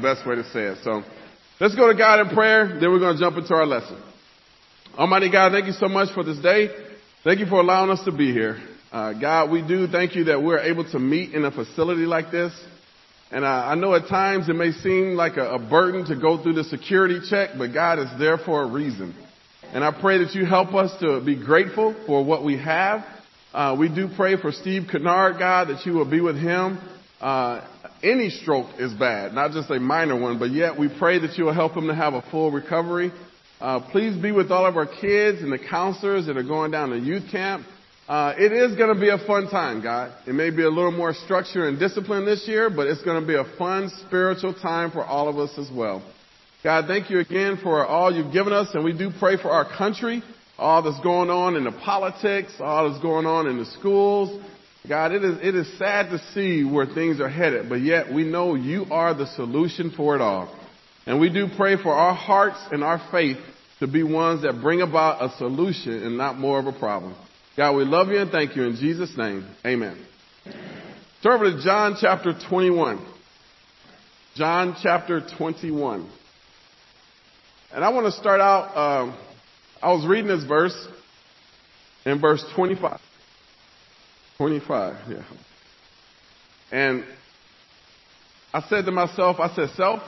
the best way to say it. So let's go to God in prayer, then we're going to jump into our lesson. Almighty God, thank you so much for this day. Thank you for allowing us to be here. Uh, God, we do thank you that we're able to meet in a facility like this. And uh, I know at times it may seem like a, a burden to go through the security check, but God is there for a reason. And I pray that you help us to be grateful for what we have. Uh, we do pray for Steve Kennard, God, that you will be with him. Uh, any stroke is bad, not just a minor one, but yet we pray that you will help him to have a full recovery. Uh, please be with all of our kids and the counselors that are going down to youth camp. Uh, it is going to be a fun time, God. It may be a little more structure and discipline this year, but it's going to be a fun spiritual time for all of us as well. God, thank you again for all you've given us, and we do pray for our country, all that's going on in the politics, all that's going on in the schools. God, it is, it is sad to see where things are headed, but yet we know you are the solution for it all. And we do pray for our hearts and our faith to be ones that bring about a solution and not more of a problem. God, we love you and thank you in Jesus' name. Amen. Turn over to John chapter 21. John chapter 21. And I want to start out, um, I was reading this verse in verse 25. 25, yeah. And I said to myself, I said, self,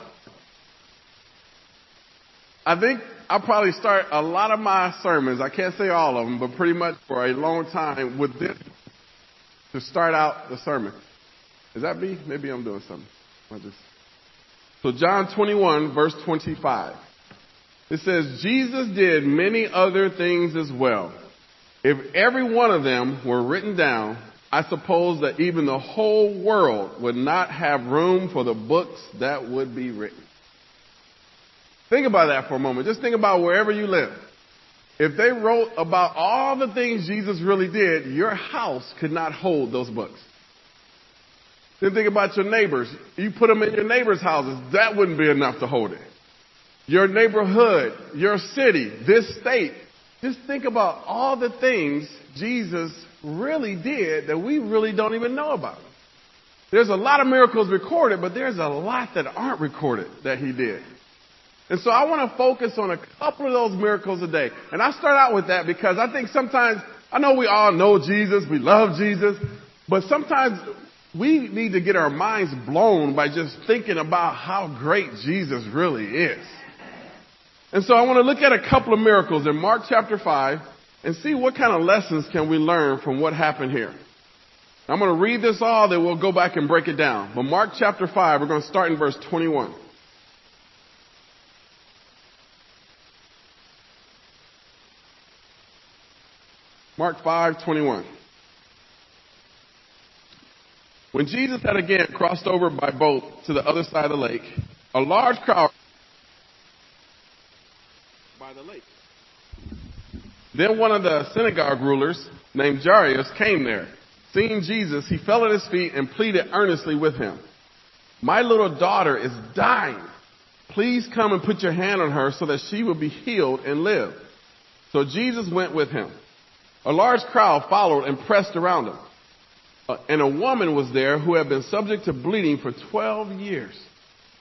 I think I probably start a lot of my sermons, I can't say all of them, but pretty much for a long time with this to start out the sermon. Is that me? Maybe I'm doing something. I just... So John 21 verse 25. It says, Jesus did many other things as well. If every one of them were written down, I suppose that even the whole world would not have room for the books that would be written. Think about that for a moment. Just think about wherever you live. If they wrote about all the things Jesus really did, your house could not hold those books. Then think about your neighbors. You put them in your neighbors' houses, that wouldn't be enough to hold it. Your neighborhood, your city, this state. Just think about all the things Jesus really did that we really don't even know about. There's a lot of miracles recorded, but there's a lot that aren't recorded that he did. And so I want to focus on a couple of those miracles a day. And I start out with that because I think sometimes, I know we all know Jesus, we love Jesus, but sometimes we need to get our minds blown by just thinking about how great Jesus really is. And so I want to look at a couple of miracles in Mark chapter 5 and see what kind of lessons can we learn from what happened here. I'm going to read this all, then we'll go back and break it down. But Mark chapter 5, we're going to start in verse 21. Mark 5:21. When Jesus had again crossed over by boat to the other side of the lake, a large crowd by the lake. Then one of the synagogue rulers named Jairus came there. Seeing Jesus, he fell at his feet and pleaded earnestly with him. My little daughter is dying. Please come and put your hand on her so that she will be healed and live. So Jesus went with him. A large crowd followed and pressed around him. Uh, and a woman was there who had been subject to bleeding for 12 years.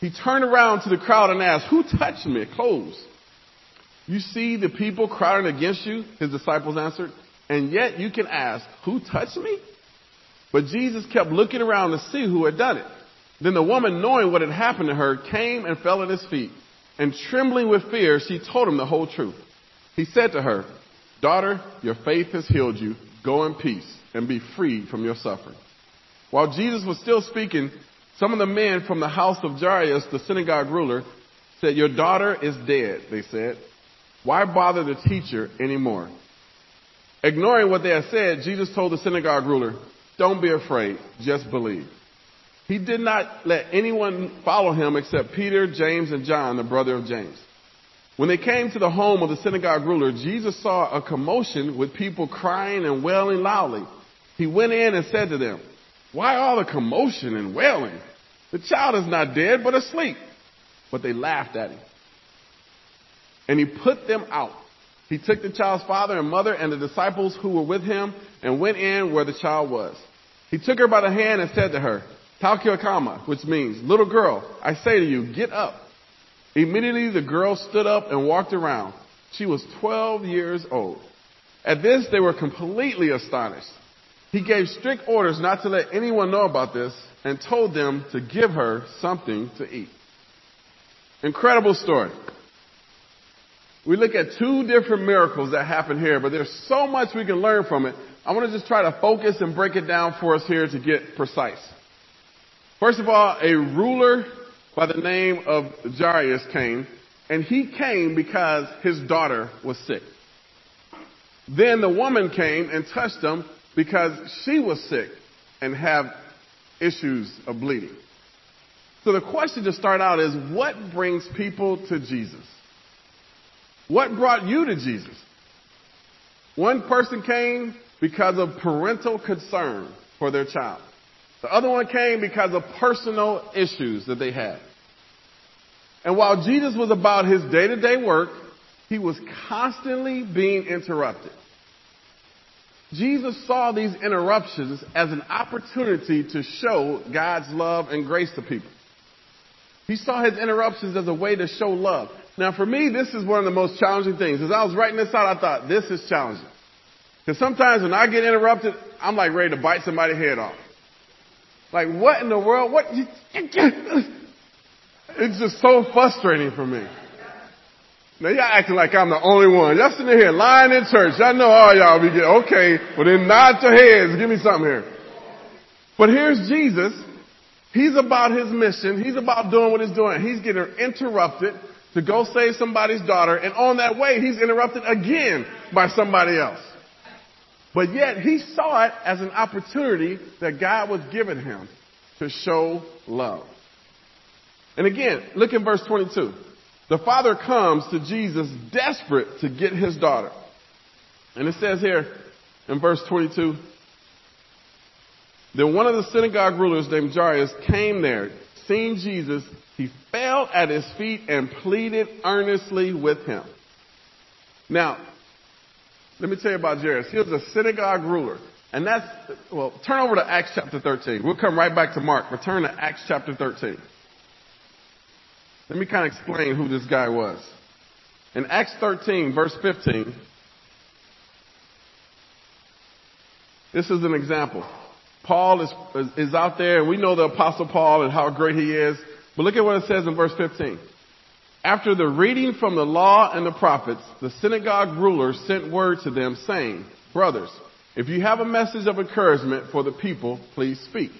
He turned around to the crowd and asked, who touched me? Clothes. You see the people crowding against you, his disciples answered, and yet you can ask, who touched me? But Jesus kept looking around to see who had done it. Then the woman, knowing what had happened to her, came and fell at his feet. And trembling with fear, she told him the whole truth. He said to her, Daughter, your faith has healed you. Go in peace and be freed from your suffering. While Jesus was still speaking, some of the men from the house of Jairus, the synagogue ruler, said, Your daughter is dead, they said. Why bother the teacher anymore? Ignoring what they had said, Jesus told the synagogue ruler, Don't be afraid, just believe. He did not let anyone follow him except Peter, James, and John, the brother of James. When they came to the home of the synagogue ruler, Jesus saw a commotion with people crying and wailing loudly. He went in and said to them, Why all the commotion and wailing? The child is not dead, but asleep. But they laughed at him. And he put them out. He took the child's father and mother and the disciples who were with him and went in where the child was. He took her by the hand and said to her, Talkia Kama, which means, little girl, I say to you, get up. Immediately the girl stood up and walked around. She was 12 years old. At this, they were completely astonished. He gave strict orders not to let anyone know about this and told them to give her something to eat. Incredible story. We look at two different miracles that happen here, but there's so much we can learn from it. I want to just try to focus and break it down for us here to get precise. First of all, a ruler by the name of Jairus came, and he came because his daughter was sick. Then the woman came and touched him because she was sick and have issues of bleeding. So the question to start out is what brings people to Jesus? What brought you to Jesus? One person came because of parental concern for their child. The other one came because of personal issues that they had. And while Jesus was about his day to day work, he was constantly being interrupted. Jesus saw these interruptions as an opportunity to show God's love and grace to people. He saw his interruptions as a way to show love. Now for me, this is one of the most challenging things. As I was writing this out, I thought, this is challenging. Because sometimes when I get interrupted, I'm like ready to bite somebody's head off. Like, what in the world? What? It's just so frustrating for me. Now y'all acting like I'm the only one. Y'all sitting here lying in church. Y'all know all y'all be getting, okay, well then nod your heads. Give me something here. But here's Jesus. He's about his mission. He's about doing what he's doing. He's getting interrupted to go save somebody's daughter. And on that way, he's interrupted again by somebody else. But yet he saw it as an opportunity that God was giving him to show love. And again, look in verse 22. The father comes to Jesus desperate to get his daughter. And it says here in verse 22, then one of the synagogue rulers named Jairus came there. Seeing Jesus, he fell at his feet and pleaded earnestly with him. Now, let me tell you about Jairus. He was a synagogue ruler. And that's, well, turn over to Acts chapter 13. We'll come right back to Mark, but turn to Acts chapter 13. Let me kind of explain who this guy was. In Acts 13, verse 15, this is an example. Paul is, is out there, and we know the Apostle Paul and how great he is. But look at what it says in verse 15. After the reading from the law and the prophets, the synagogue ruler sent word to them saying, Brothers, if you have a message of encouragement for the people, please speak.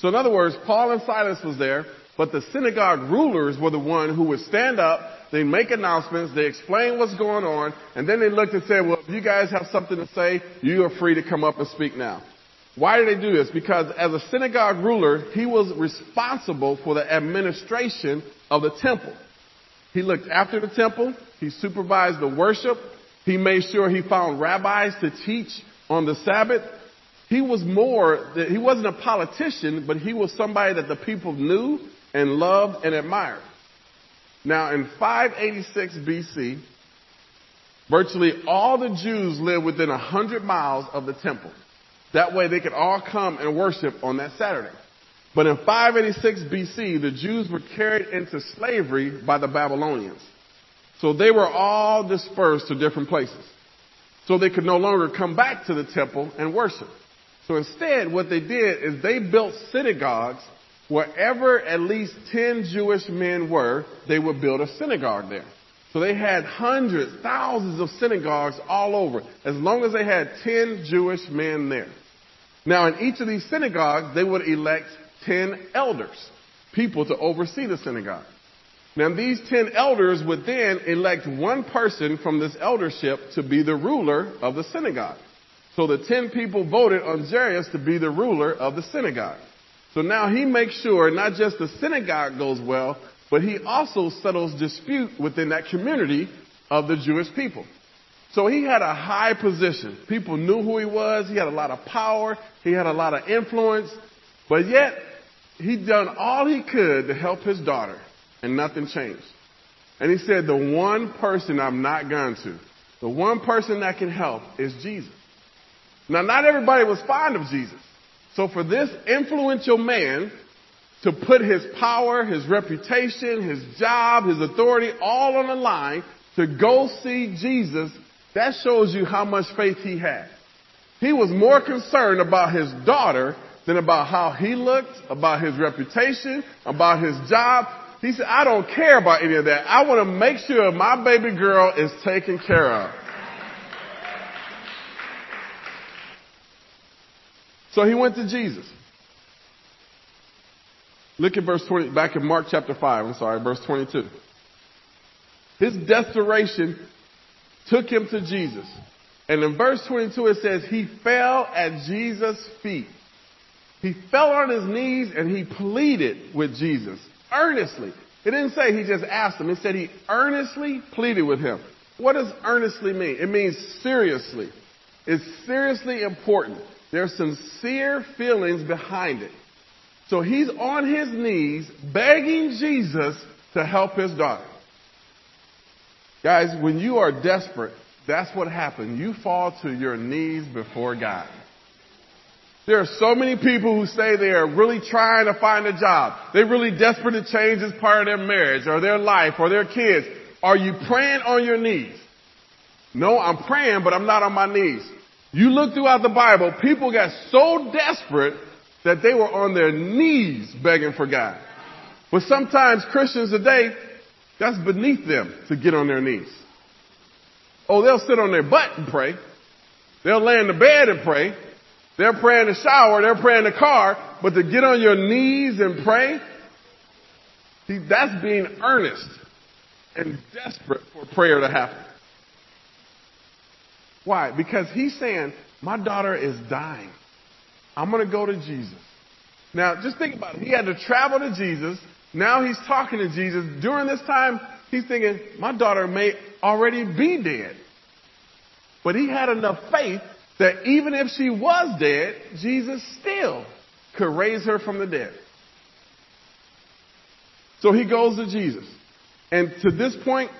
So in other words, Paul and Silas was there, but the synagogue rulers were the one who would stand up, they make announcements, they explain what's going on, and then they looked and said, well, if you guys have something to say, you are free to come up and speak now. Why did they do this? Because as a synagogue ruler, he was responsible for the administration of the temple. He looked after the temple, he supervised the worship, he made sure he found rabbis to teach on the Sabbath, he was more, he wasn't a politician, but he was somebody that the people knew and loved and admired. Now in 586 BC, virtually all the Jews lived within a hundred miles of the temple. That way they could all come and worship on that Saturday. But in 586 BC, the Jews were carried into slavery by the Babylonians. So they were all dispersed to different places. So they could no longer come back to the temple and worship. So instead, what they did is they built synagogues wherever at least 10 Jewish men were, they would build a synagogue there. So they had hundreds, thousands of synagogues all over, as long as they had 10 Jewish men there. Now in each of these synagogues, they would elect 10 elders, people to oversee the synagogue. Now these 10 elders would then elect one person from this eldership to be the ruler of the synagogue. So the 10 people voted on Jairus to be the ruler of the synagogue. So now he makes sure not just the synagogue goes well, but he also settles dispute within that community of the Jewish people. So he had a high position. People knew who he was. He had a lot of power. He had a lot of influence. But yet, he'd done all he could to help his daughter, and nothing changed. And he said, the one person I'm not going to, the one person that can help is Jesus. Now, not everybody was fond of Jesus. So for this influential man to put his power, his reputation, his job, his authority all on the line to go see Jesus, that shows you how much faith he had. He was more concerned about his daughter than about how he looked, about his reputation, about his job. He said, I don't care about any of that. I want to make sure my baby girl is taken care of. So he went to Jesus. Look at verse 20, back in Mark chapter 5, I'm sorry, verse 22. His desperation took him to Jesus. And in verse 22 it says, he fell at Jesus' feet. He fell on his knees and he pleaded with Jesus earnestly. It didn't say he just asked him. It said he earnestly pleaded with him. What does earnestly mean? It means seriously. It's seriously important. There's sincere feelings behind it. So he's on his knees begging Jesus to help his daughter. Guys, when you are desperate, that's what happens. You fall to your knees before God. There are so many people who say they are really trying to find a job. They're really desperate to change this part of their marriage or their life or their kids. Are you praying on your knees? No, I'm praying, but I'm not on my knees. You look throughout the Bible, people got so desperate that they were on their knees begging for God. But sometimes Christians today, that's beneath them to get on their knees. Oh, they'll sit on their butt and pray. They'll lay in the bed and pray. They're praying in the shower. They're praying in the car. But to get on your knees and pray, see, that's being earnest and desperate for prayer to happen. Why? Because he's saying, my daughter is dying. I'm going to go to Jesus. Now, just think about it. He had to travel to Jesus. Now he's talking to Jesus. During this time, he's thinking, my daughter may already be dead. But he had enough faith that even if she was dead, Jesus still could raise her from the dead. So he goes to Jesus. And to this point,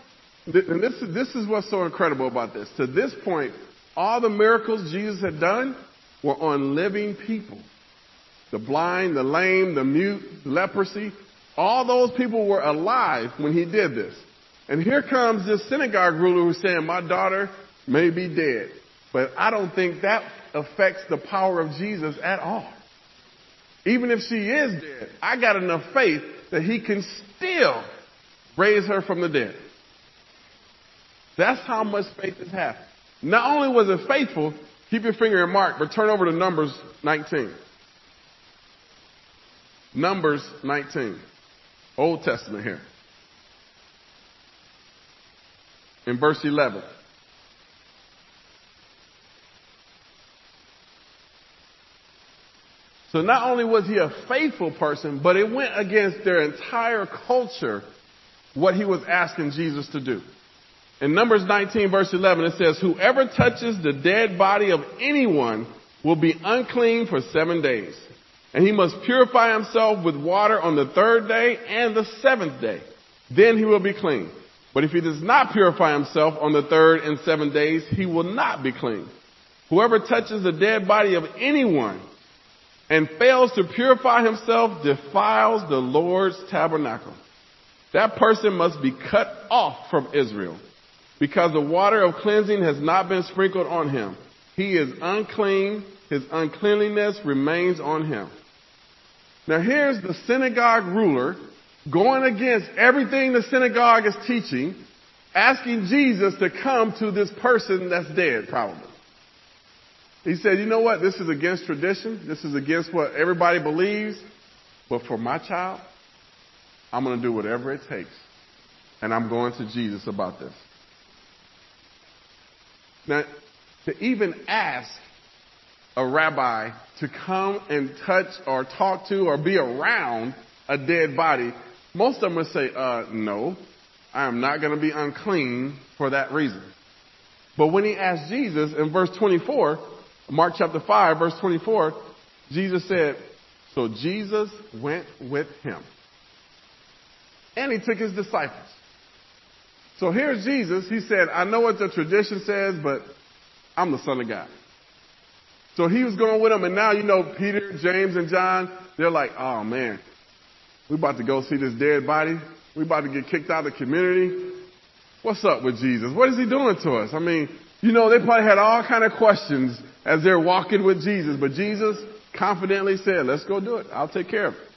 and this, this is what's so incredible about this. To this point, all the miracles Jesus had done were on living people. The blind, the lame, the mute, leprosy, all those people were alive when he did this. And here comes this synagogue ruler who's saying, my daughter may be dead. But I don't think that affects the power of Jesus at all. Even if she is dead, I got enough faith that he can still raise her from the dead. That's how much faith is having. Not only was it faithful, keep your finger in Mark, but turn over to Numbers 19. Numbers 19. Old Testament here. In verse 11. So not only was he a faithful person, but it went against their entire culture what he was asking Jesus to do. In Numbers 19 verse 11 it says, whoever touches the dead body of anyone will be unclean for seven days. And he must purify himself with water on the third day and the seventh day. Then he will be clean. But if he does not purify himself on the third and seventh days, he will not be clean. Whoever touches the dead body of anyone and fails to purify himself defiles the Lord's tabernacle. That person must be cut off from Israel because the water of cleansing has not been sprinkled on him. He is unclean. His uncleanliness remains on him. Now here's the synagogue ruler going against everything the synagogue is teaching, asking Jesus to come to this person that's dead, probably. He said, you know what? This is against tradition. This is against what everybody believes. But for my child, I'm going to do whatever it takes. And I'm going to Jesus about this. Now, to even ask a rabbi to come and touch or talk to or be around a dead body, most of them would say, uh, no, I am not going to be unclean for that reason. But when he asked Jesus in verse 24, Mark chapter 5, verse 24, Jesus said, so Jesus went with him. And he took his disciples. So here's Jesus. He said, I know what the tradition says, but I'm the son of God. So he was going with them, and now you know Peter, James, and John, they're like, oh man, we about to go see this dead body. We about to get kicked out of the community. What's up with Jesus? What is he doing to us? I mean, you know, they probably had all kind of questions as they're walking with Jesus, but Jesus confidently said, let's go do it. I'll take care of it.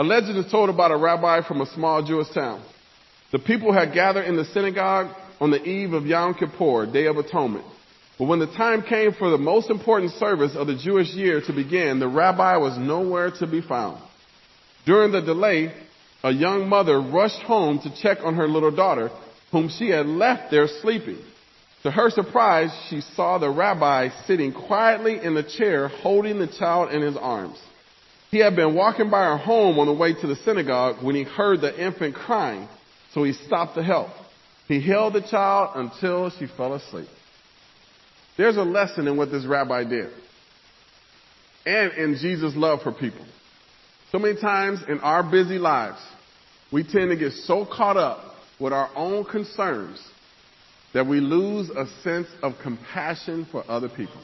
A legend is told about a rabbi from a small Jewish town. The people had gathered in the synagogue on the eve of Yom Kippur, Day of Atonement. But when the time came for the most important service of the Jewish year to begin, the rabbi was nowhere to be found. During the delay, a young mother rushed home to check on her little daughter, whom she had left there sleeping. To her surprise, she saw the rabbi sitting quietly in the chair holding the child in his arms. He had been walking by her home on the way to the synagogue when he heard the infant crying, so he stopped to help. He held the child until she fell asleep. There's a lesson in what this rabbi did and in Jesus' love for people. So many times in our busy lives, we tend to get so caught up with our own concerns that we lose a sense of compassion for other people.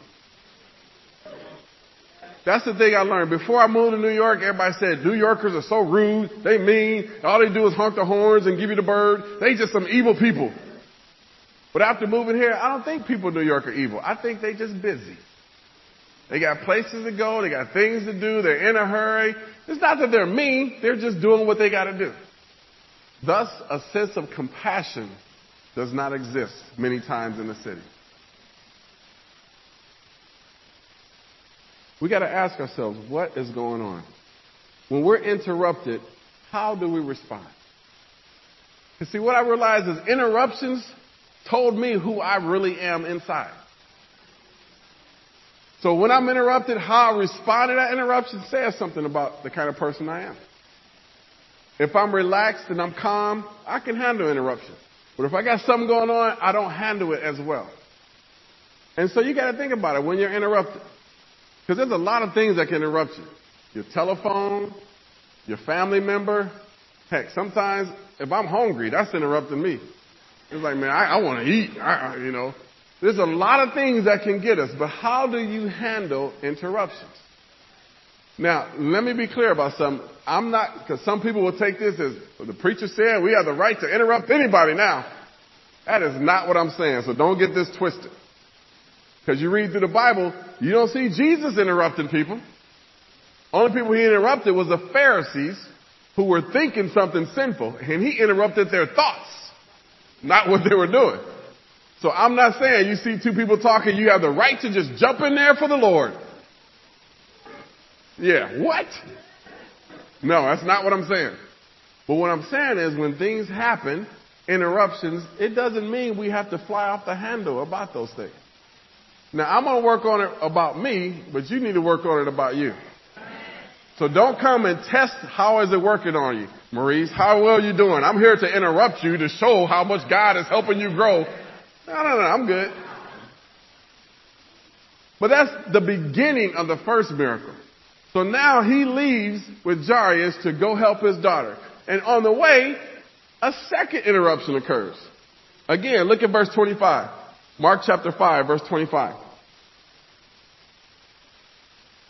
That's the thing I learned. Before I moved to New York, everybody said New Yorkers are so rude, they mean, all they do is honk their horns and give you the bird. They just some evil people. But after moving here, I don't think people in New York are evil. I think they just busy. They got places to go, they got things to do, they're in a hurry. It's not that they're mean, they're just doing what they gotta do. Thus, a sense of compassion does not exist many times in the city. We got to ask ourselves, what is going on? When we're interrupted, how do we respond? You see, what I realized is interruptions told me who I really am inside. So when I'm interrupted, how I respond to that interruption says something about the kind of person I am. If I'm relaxed and I'm calm, I can handle interruptions. But if I got something going on, I don't handle it as well. And so you got to think about it when you're interrupted. Because there's a lot of things that can interrupt you. Your telephone, your family member. Heck, sometimes if I'm hungry, that's interrupting me. It's like, man, I, I want to eat. I, you know, there's a lot of things that can get us, but how do you handle interruptions? Now, let me be clear about something. I'm not, because some people will take this as the preacher said we have the right to interrupt anybody now. That is not what I'm saying, so don't get this twisted. Because you read through the Bible, you don't see Jesus interrupting people. Only people he interrupted was the Pharisees who were thinking something sinful, and he interrupted their thoughts, not what they were doing. So I'm not saying you see two people talking, you have the right to just jump in there for the Lord. Yeah, what? No, that's not what I'm saying. But what I'm saying is when things happen, interruptions, it doesn't mean we have to fly off the handle about those things. Now I'm going to work on it about me, but you need to work on it about you. So don't come and test how is it working on you, Maurice. How well are you doing? I'm here to interrupt you to show how much God is helping you grow. No, no, no, I'm good. But that's the beginning of the first miracle. So now he leaves with Jairus to go help his daughter. And on the way, a second interruption occurs. Again, look at verse 25. Mark chapter 5, verse 25.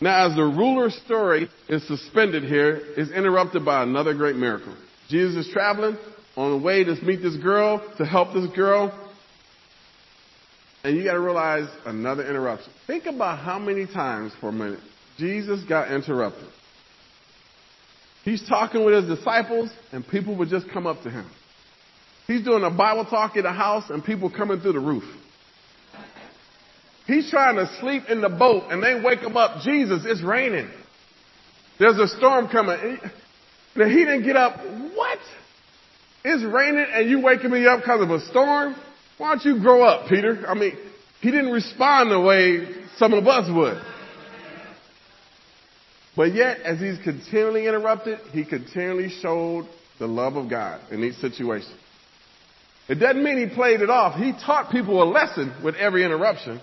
Now, as the ruler's story is suspended here, is interrupted by another great miracle. Jesus is traveling on the way to meet this girl, to help this girl. And you got to realize another interruption. Think about how many times for a minute Jesus got interrupted. He's talking with his disciples and people would just come up to him. He's doing a Bible talk in the house and people coming through the roof. He's trying to sleep in the boat and they wake him up. Jesus, it's raining. There's a storm coming. Now he didn't get up. What? It's raining and you waking me up because of a storm? Why don't you grow up, Peter? I mean, he didn't respond the way some of us would. But yet, as he's continually interrupted, he continually showed the love of God in each situation. It doesn't mean he played it off. He taught people a lesson with every interruption.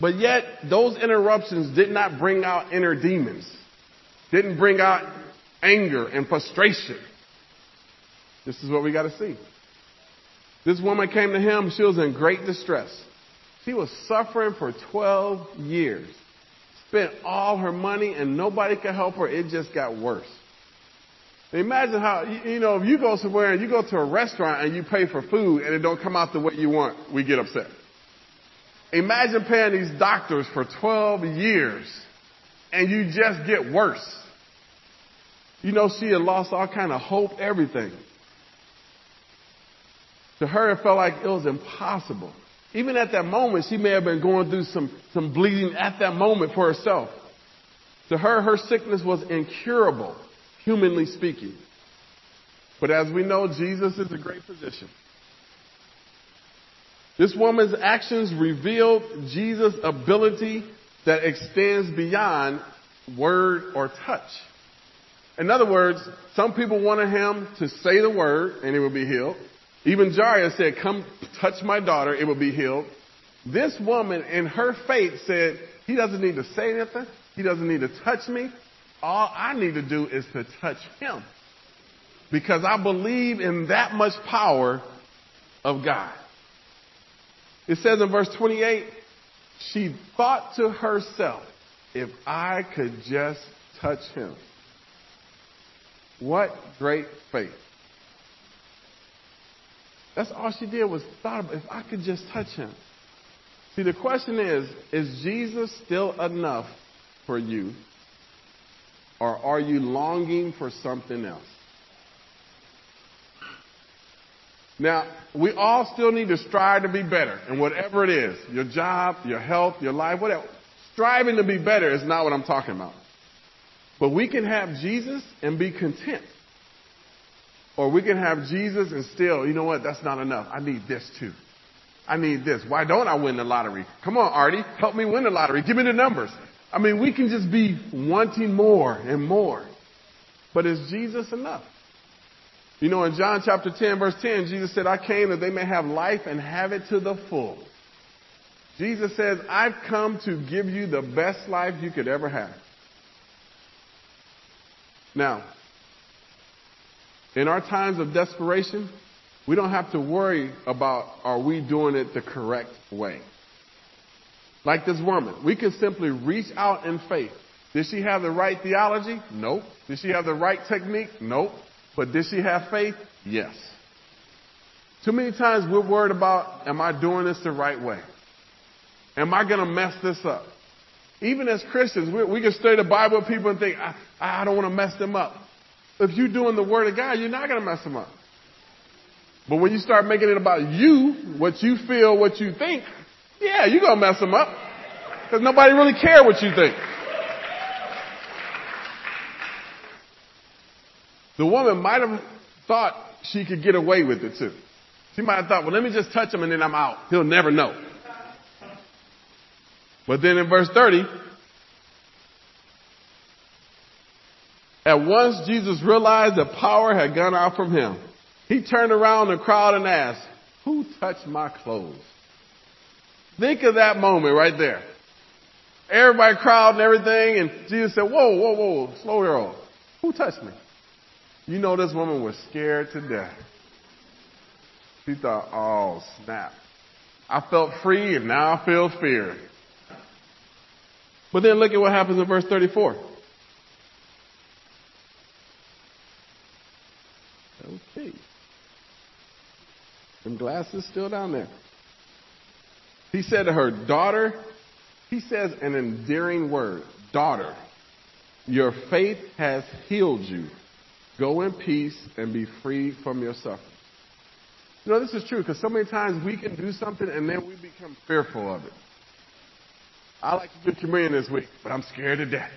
But yet, those interruptions did not bring out inner demons. Didn't bring out anger and frustration. This is what we gotta see. This woman came to him, she was in great distress. She was suffering for 12 years. Spent all her money and nobody could help her. It just got worse. Imagine how, you know, if you go somewhere and you go to a restaurant and you pay for food and it don't come out the way you want, we get upset. Imagine paying these doctors for 12 years and you just get worse. You know, she had lost all kind of hope, everything. To her, it felt like it was impossible. Even at that moment, she may have been going through some, some bleeding at that moment for herself. To her, her sickness was incurable, humanly speaking. But as we know, Jesus is a great physician. This woman's actions revealed Jesus' ability that extends beyond word or touch. In other words, some people wanted him to say the word and it would be healed. Even Jairus said, come touch my daughter, it will be healed. This woman in her faith said, he doesn't need to say anything. He doesn't need to touch me. All I need to do is to touch him. Because I believe in that much power of God. It says in verse 28, she thought to herself, if I could just touch him. What great faith. That's all she did was thought about if I could just touch him. See, the question is, is Jesus still enough for you? Or are you longing for something else? Now, we all still need to strive to be better in whatever it is. Your job, your health, your life, whatever. Striving to be better is not what I'm talking about. But we can have Jesus and be content. Or we can have Jesus and still, you know what, that's not enough. I need this too. I need this. Why don't I win the lottery? Come on, Artie, help me win the lottery. Give me the numbers. I mean, we can just be wanting more and more. But is Jesus enough? You know, in John chapter 10 verse 10, Jesus said, I came that they may have life and have it to the full. Jesus says, I've come to give you the best life you could ever have. Now, in our times of desperation, we don't have to worry about are we doing it the correct way. Like this woman, we can simply reach out in faith. Did she have the right theology? Nope. Did she have the right technique? Nope. But did she have faith? Yes. Too many times we're worried about, am I doing this the right way? Am I going to mess this up? Even as Christians, we, we can study the Bible with people and think, I, I don't want to mess them up. If you're doing the Word of God, you're not going to mess them up. But when you start making it about you, what you feel, what you think, yeah, you're going to mess them up. Because nobody really cares what you think. The woman might have thought she could get away with it too. She might have thought, well, let me just touch him and then I'm out. He'll never know. But then in verse 30, At once Jesus realized that power had gone out from him. He turned around the crowd and asked, who touched my clothes? Think of that moment right there. Everybody crowding everything and Jesus said, whoa, whoa, whoa, slow roll. Who touched me? You know this woman was scared to death. She thought, oh snap. I felt free and now I feel fear. But then look at what happens in verse 34. Okay. Some glasses still down there. He said to her, daughter, he says an endearing word, daughter, your faith has healed you. Go in peace and be free from your suffering. You know, this is true because so many times we can do something and then we become fearful of it. I like to do communion this week, but I'm scared to death.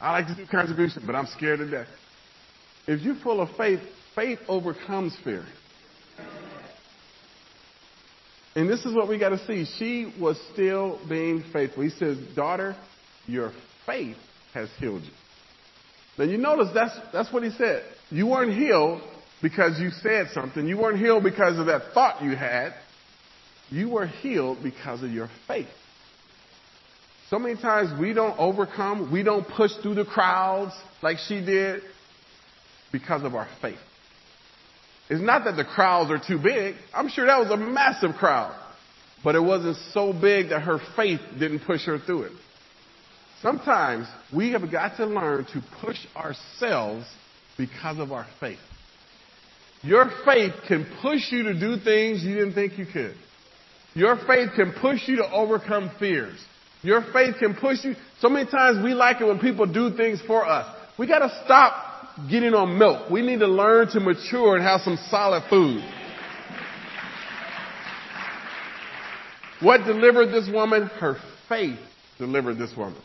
I like to do contribution, but I'm scared to death. If you're full of faith, faith overcomes fear. And this is what we got to see. She was still being faithful. He says, Daughter, your faith has healed you. Now you notice that's, that's what he said. You weren't healed because you said something. You weren't healed because of that thought you had. You were healed because of your faith. So many times we don't overcome, we don't push through the crowds like she did because of our faith. It's not that the crowds are too big. I'm sure that was a massive crowd. But it wasn't so big that her faith didn't push her through it. Sometimes we have got to learn to push ourselves because of our faith. Your faith can push you to do things you didn't think you could. Your faith can push you to overcome fears. Your faith can push you. So many times we like it when people do things for us. We gotta stop getting on milk. We need to learn to mature and have some solid food. What delivered this woman? Her faith delivered this woman.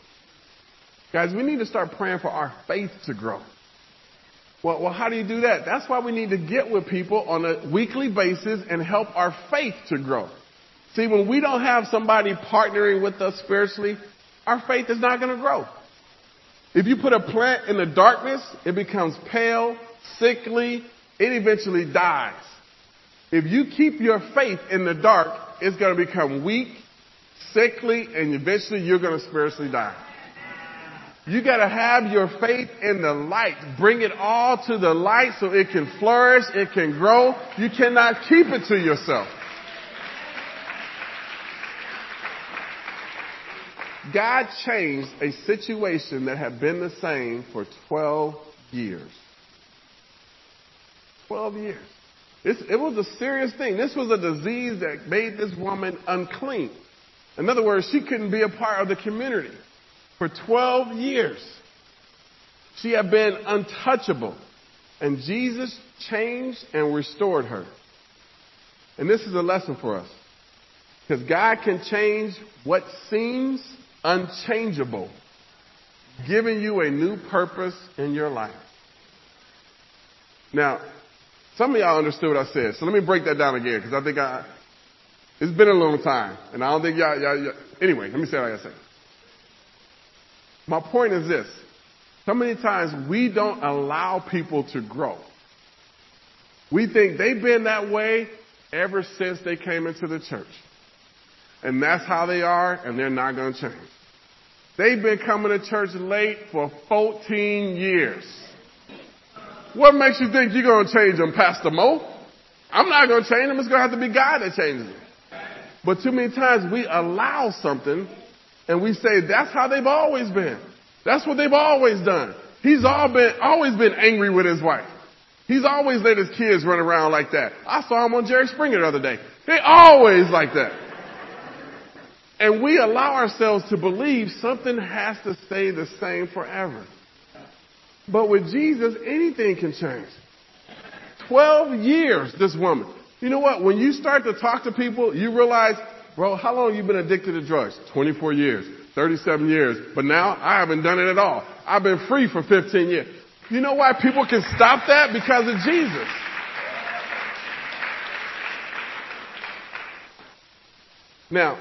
Guys, we need to start praying for our faith to grow. Well, well, how do you do that? That's why we need to get with people on a weekly basis and help our faith to grow. See, when we don't have somebody partnering with us spiritually, our faith is not going to grow. If you put a plant in the darkness, it becomes pale, sickly, it eventually dies. If you keep your faith in the dark, it's going to become weak, sickly, and eventually you're going to spiritually die. You got to have your faith in the light. Bring it all to the light so it can flourish, it can grow. You cannot keep it to yourself. God changed a situation that had been the same for 12 years. 12 years. This, it was a serious thing. This was a disease that made this woman unclean. In other words, she couldn't be a part of the community. For 12 years, she had been untouchable. And Jesus changed and restored her. And this is a lesson for us. Because God can change what seems unchangeable, giving you a new purpose in your life. Now, some of y'all understood what I said, so let me break that down again because I think I, it's been a long time, and I don't think y'all, y'all, y'all anyway, let me say what I say. My point is this. So many times we don't allow people to grow. We think they've been that way ever since they came into the church. And that's how they are, and they're not going to change. They've been coming to church late for 14 years. What makes you think you're going to change them, Pastor Mo? I'm not going to change them. It's going to have to be God that changes them. But too many times we allow something and we say that's how they've always been. That's what they've always done. He's all been, always been angry with his wife. He's always let his kids run around like that. I saw him on Jerry Springer the other day. They always like that. And we allow ourselves to believe something has to stay the same forever. But with Jesus, anything can change. 12 years, this woman. You know what? When you start to talk to people, you realize, bro, how long have you been addicted to drugs? 24 years, 37 years. But now I haven't done it at all. I've been free for 15 years. You know why people can stop that? Because of Jesus. Now,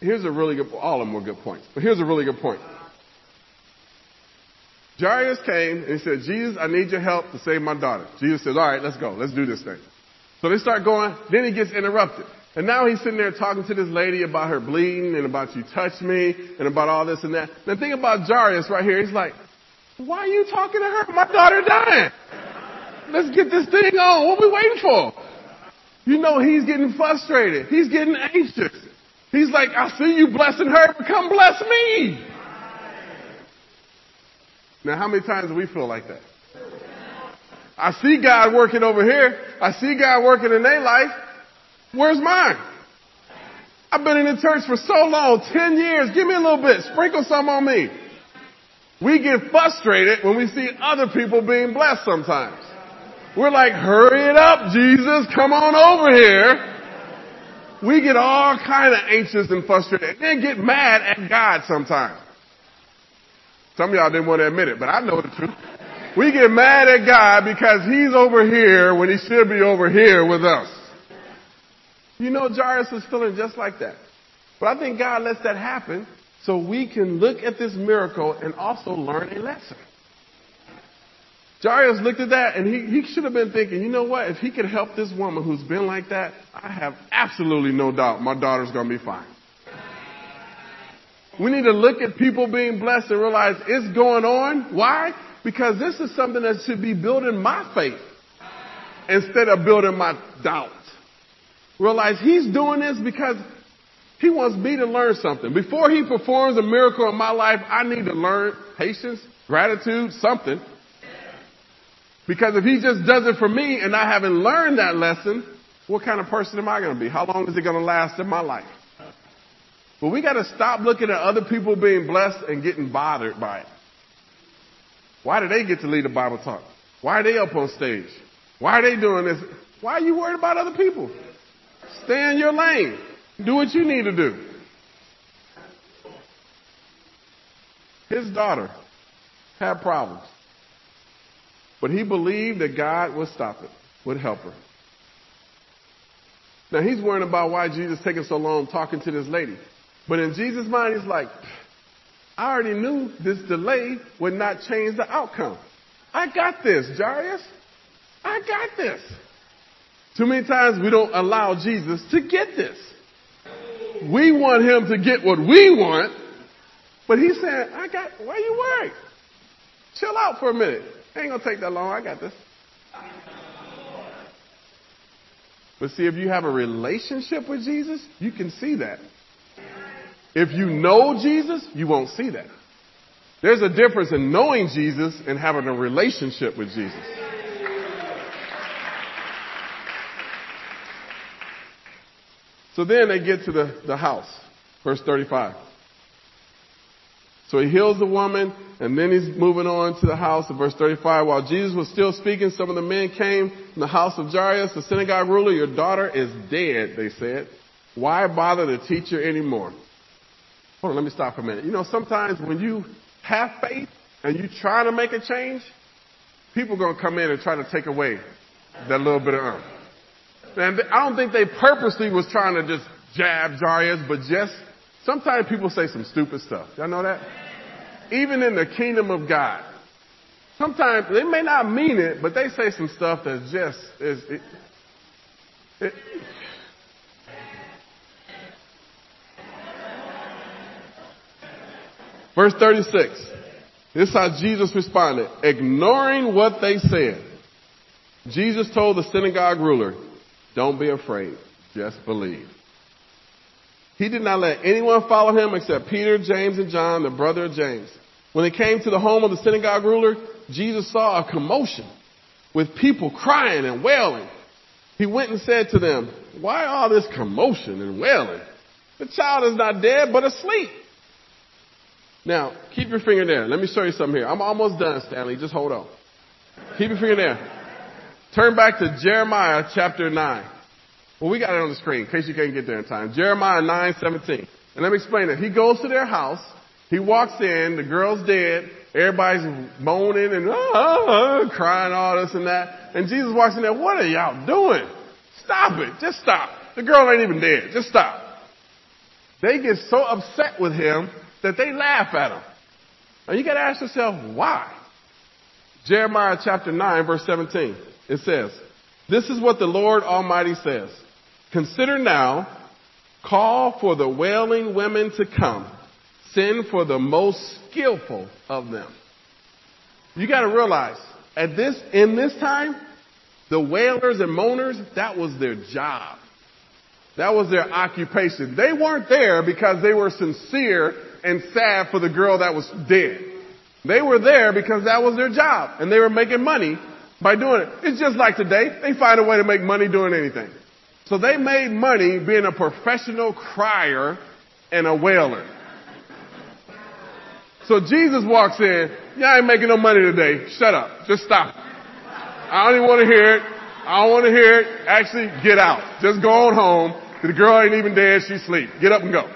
here's a really good, all of them were good points, but here's a really good point. Jairus came and he said, Jesus, I need your help to save my daughter. Jesus says, all right, let's go. Let's do this thing. So they start going. Then he gets interrupted. And now he's sitting there talking to this lady about her bleeding and about you touched me and about all this and that. The thing about Jairus right here, he's like, why are you talking to her? My daughter dying. Let's get this thing on. What are we waiting for? You know he's getting frustrated. He's getting anxious. He's like, I see you blessing her, but come bless me. Now, how many times do we feel like that? I see God working over here. I see God working in their life. Where's mine? I've been in the church for so long, 10 years. Give me a little bit. Sprinkle some on me. We get frustrated when we see other people being blessed sometimes. We're like, hurry it up, Jesus. Come on over here. We get all kind of anxious and frustrated and then get mad at God sometimes. Some of y'all didn't want to admit it, but I know the truth. We get mad at God because he's over here when he should be over here with us. You know, Jairus was feeling just like that. But I think God lets that happen so we can look at this miracle and also learn a lesson. Jairus looked at that and he, he should have been thinking, you know what? If he could help this woman who's been like that, I have absolutely no doubt my daughter's going to be fine. We need to look at people being blessed and realize it's going on. Why? Because this is something that should be building my faith instead of building my doubt. Realize he's doing this because he wants me to learn something. Before he performs a miracle in my life, I need to learn patience, gratitude, something. Because if he just does it for me and I haven't learned that lesson, what kind of person am I going to be? How long is it going to last in my life? But we got to stop looking at other people being blessed and getting bothered by it. Why do they get to lead a Bible talk? Why are they up on stage? Why are they doing this? Why are you worried about other people? Stay in your lane. Do what you need to do. His daughter had problems. But he believed that God would stop it, would help her. Now he's worrying about why Jesus taking so long talking to this lady. But in Jesus' mind, he's like, I already knew this delay would not change the outcome. I got this, Jairus. I got this. Too many times we don't allow Jesus to get this. We want him to get what we want, but he said, I got, why are you worried? Chill out for a minute. Ain't gonna take that long. I got this. But see, if you have a relationship with Jesus, you can see that. If you know Jesus, you won't see that. There's a difference in knowing Jesus and having a relationship with Jesus. So then they get to the, the house, verse 35. So he heals the woman, and then he's moving on to the house of verse 35. While Jesus was still speaking, some of the men came from the house of Jairus, the synagogue ruler. Your daughter is dead, they said. Why bother the teacher anymore? Hold on, let me stop for a minute. You know, sometimes when you have faith and you try to make a change, people are going to come in and try to take away that little bit of earth. And I don't think they purposely was trying to just jab Jairus, but just sometimes people say some stupid stuff. Y'all know that? even in the kingdom of God, sometimes they may not mean it, but they say some stuff that's just is. It, Verse 36. This is how Jesus responded. Ignoring what they said, Jesus told the synagogue ruler, don't be afraid, just believe. He did not let anyone follow him except Peter, James, and John, the brother of James. When they came to the home of the synagogue ruler, Jesus saw a commotion with people crying and wailing. He went and said to them, why all this commotion and wailing? The child is not dead, but asleep. Now, keep your finger there. Let me show you something here. I'm almost done, Stanley. Just hold on. Keep your finger there. Turn back to Jeremiah chapter 9. Well, we got it on the screen in case you can't get there in time. Jeremiah 9, 17. And let me explain it. He goes to their house he walks in, the girl's dead, everybody's moaning and ah, ah, ah, crying all this and that. And Jesus walks in there, what are y'all doing? Stop it. Just stop. The girl ain't even dead. Just stop. They get so upset with him that they laugh at him. And you gotta ask yourself, why? Jeremiah chapter 9 verse 17. It says, this is what the Lord Almighty says. Consider now, call for the wailing women to come Send for the most skillful of them. You gotta realize, at this, in this time, the wailers and moaners, that was their job. That was their occupation. They weren't there because they were sincere and sad for the girl that was dead. They were there because that was their job and they were making money by doing it. It's just like today. They find a way to make money doing anything. So they made money being a professional crier and a wailer. So Jesus walks in, y'all ain't making no money today. Shut up. Just stop. I don't even want to hear it. I don't want to hear it. Actually, get out. Just go on home. The girl ain't even dead. She's asleep. Get up and go.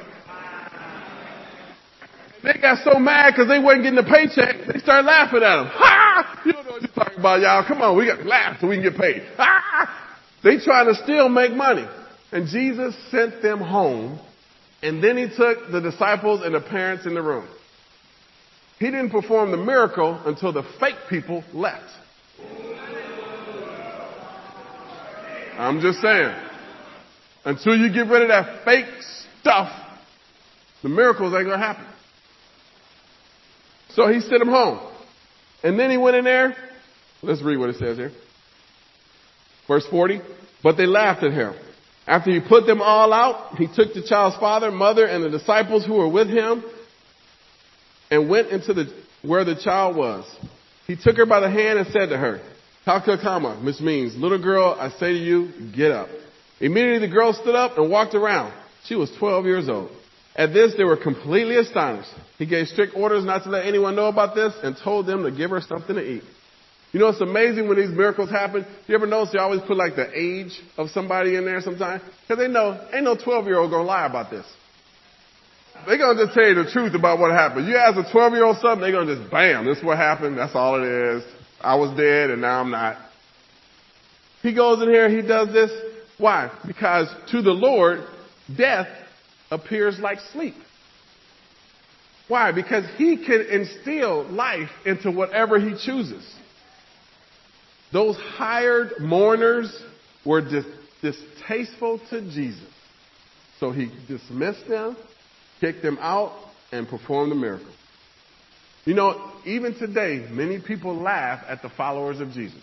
They got so mad because they wasn't getting a paycheck, they started laughing at him. Ha! You don't know what you're talking about, y'all. Come on, we got to laugh so we can get paid. Ha! They trying to still make money. And Jesus sent them home, and then he took the disciples and the parents in the room. He didn't perform the miracle until the fake people left. I'm just saying. Until you get rid of that fake stuff, the miracles ain't gonna happen. So he sent them home. And then he went in there. Let's read what it says here. Verse 40. But they laughed at him. After he put them all out, he took the child's father, mother, and the disciples who were with him and went into the, where the child was. He took her by the hand and said to her, Talkakama, which means, little girl, I say to you, get up. Immediately the girl stood up and walked around. She was 12 years old. At this, they were completely astonished. He gave strict orders not to let anyone know about this and told them to give her something to eat. You know, it's amazing when these miracles happen. You ever notice they always put like the age of somebody in there sometimes? Because they know, ain't no 12 year old gonna lie about this. They're gonna just tell you the truth about what happened. You ask a 12 year old something, they're gonna just bam, this is what happened, that's all it is. I was dead and now I'm not. He goes in here, he does this. Why? Because to the Lord, death appears like sleep. Why? Because he can instill life into whatever he chooses. Those hired mourners were dis- distasteful to Jesus. So he dismissed them, kicked them out, and performed the miracle. You know, even today, many people laugh at the followers of Jesus.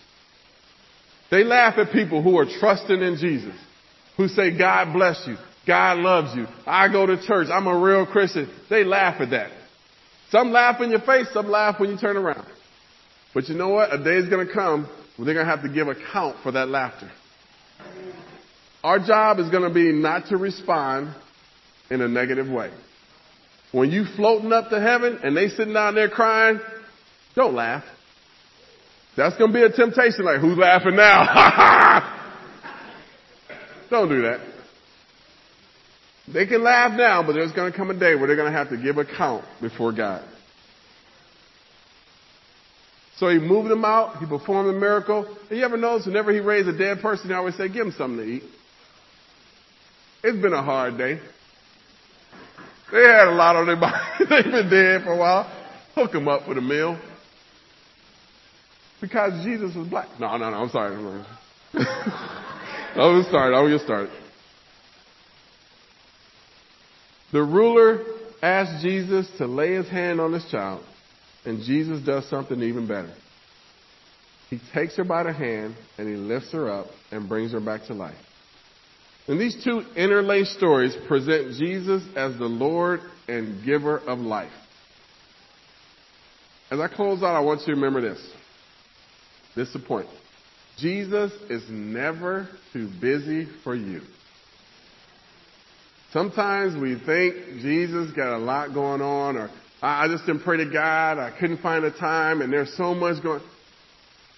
They laugh at people who are trusting in Jesus, who say, God bless you. God loves you. I go to church. I'm a real Christian. They laugh at that. Some laugh in your face, some laugh when you turn around. But you know what? A day is going to come they're going to have to give account for that laughter. Our job is going to be not to respond in a negative way. When you floating up to heaven and they sitting down there crying, don't laugh. That's going to be a temptation like, who's laughing now? don't do that. They can laugh now, but there's going to come a day where they're going to have to give account before God. So he moved them out. He performed a miracle. And you ever notice whenever he raised a dead person, he always say, give him something to eat. It's been a hard day. They had a lot on their body. They've been dead for a while. Hook them up with a meal. Because Jesus was black. No, no, no, I'm sorry. I was started. I was get started. The ruler asked Jesus to lay his hand on this child, and Jesus does something even better. He takes her by the hand and he lifts her up and brings her back to life. And these two interlaced stories present Jesus as the Lord and giver of life. As I close out, I want you to remember this. This is the point. Jesus is never too busy for you. Sometimes we think Jesus got a lot going on, or I just didn't pray to God, I couldn't find a time, and there's so much going.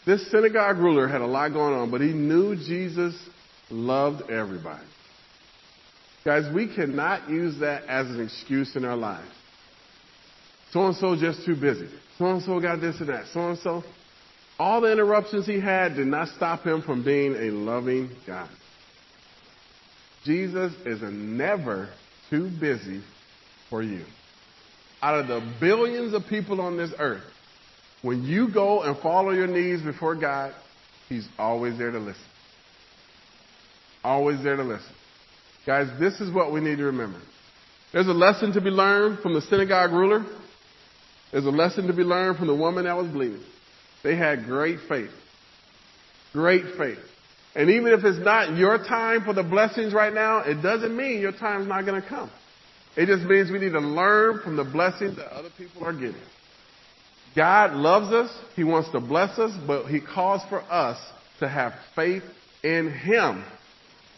This synagogue ruler had a lot going on, but he knew Jesus loved everybody. Guys, we cannot use that as an excuse in our lives. So and so just too busy. So and so got this and that. So and so. All the interruptions he had did not stop him from being a loving God. Jesus is never too busy for you. Out of the billions of people on this earth, when you go and fall on your knees before God, He's always there to listen. Always there to listen. Guys, this is what we need to remember. There's a lesson to be learned from the synagogue ruler. There's a lesson to be learned from the woman that was bleeding. They had great faith. Great faith. And even if it's not your time for the blessings right now, it doesn't mean your time's not going to come. It just means we need to learn from the blessings that other people are getting. God loves us. He wants to bless us, but He calls for us to have faith in Him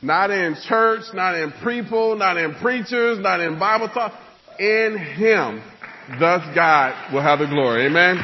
Not in church, not in people, not in preachers, not in Bible talk. In Him, thus God will have the glory. Amen.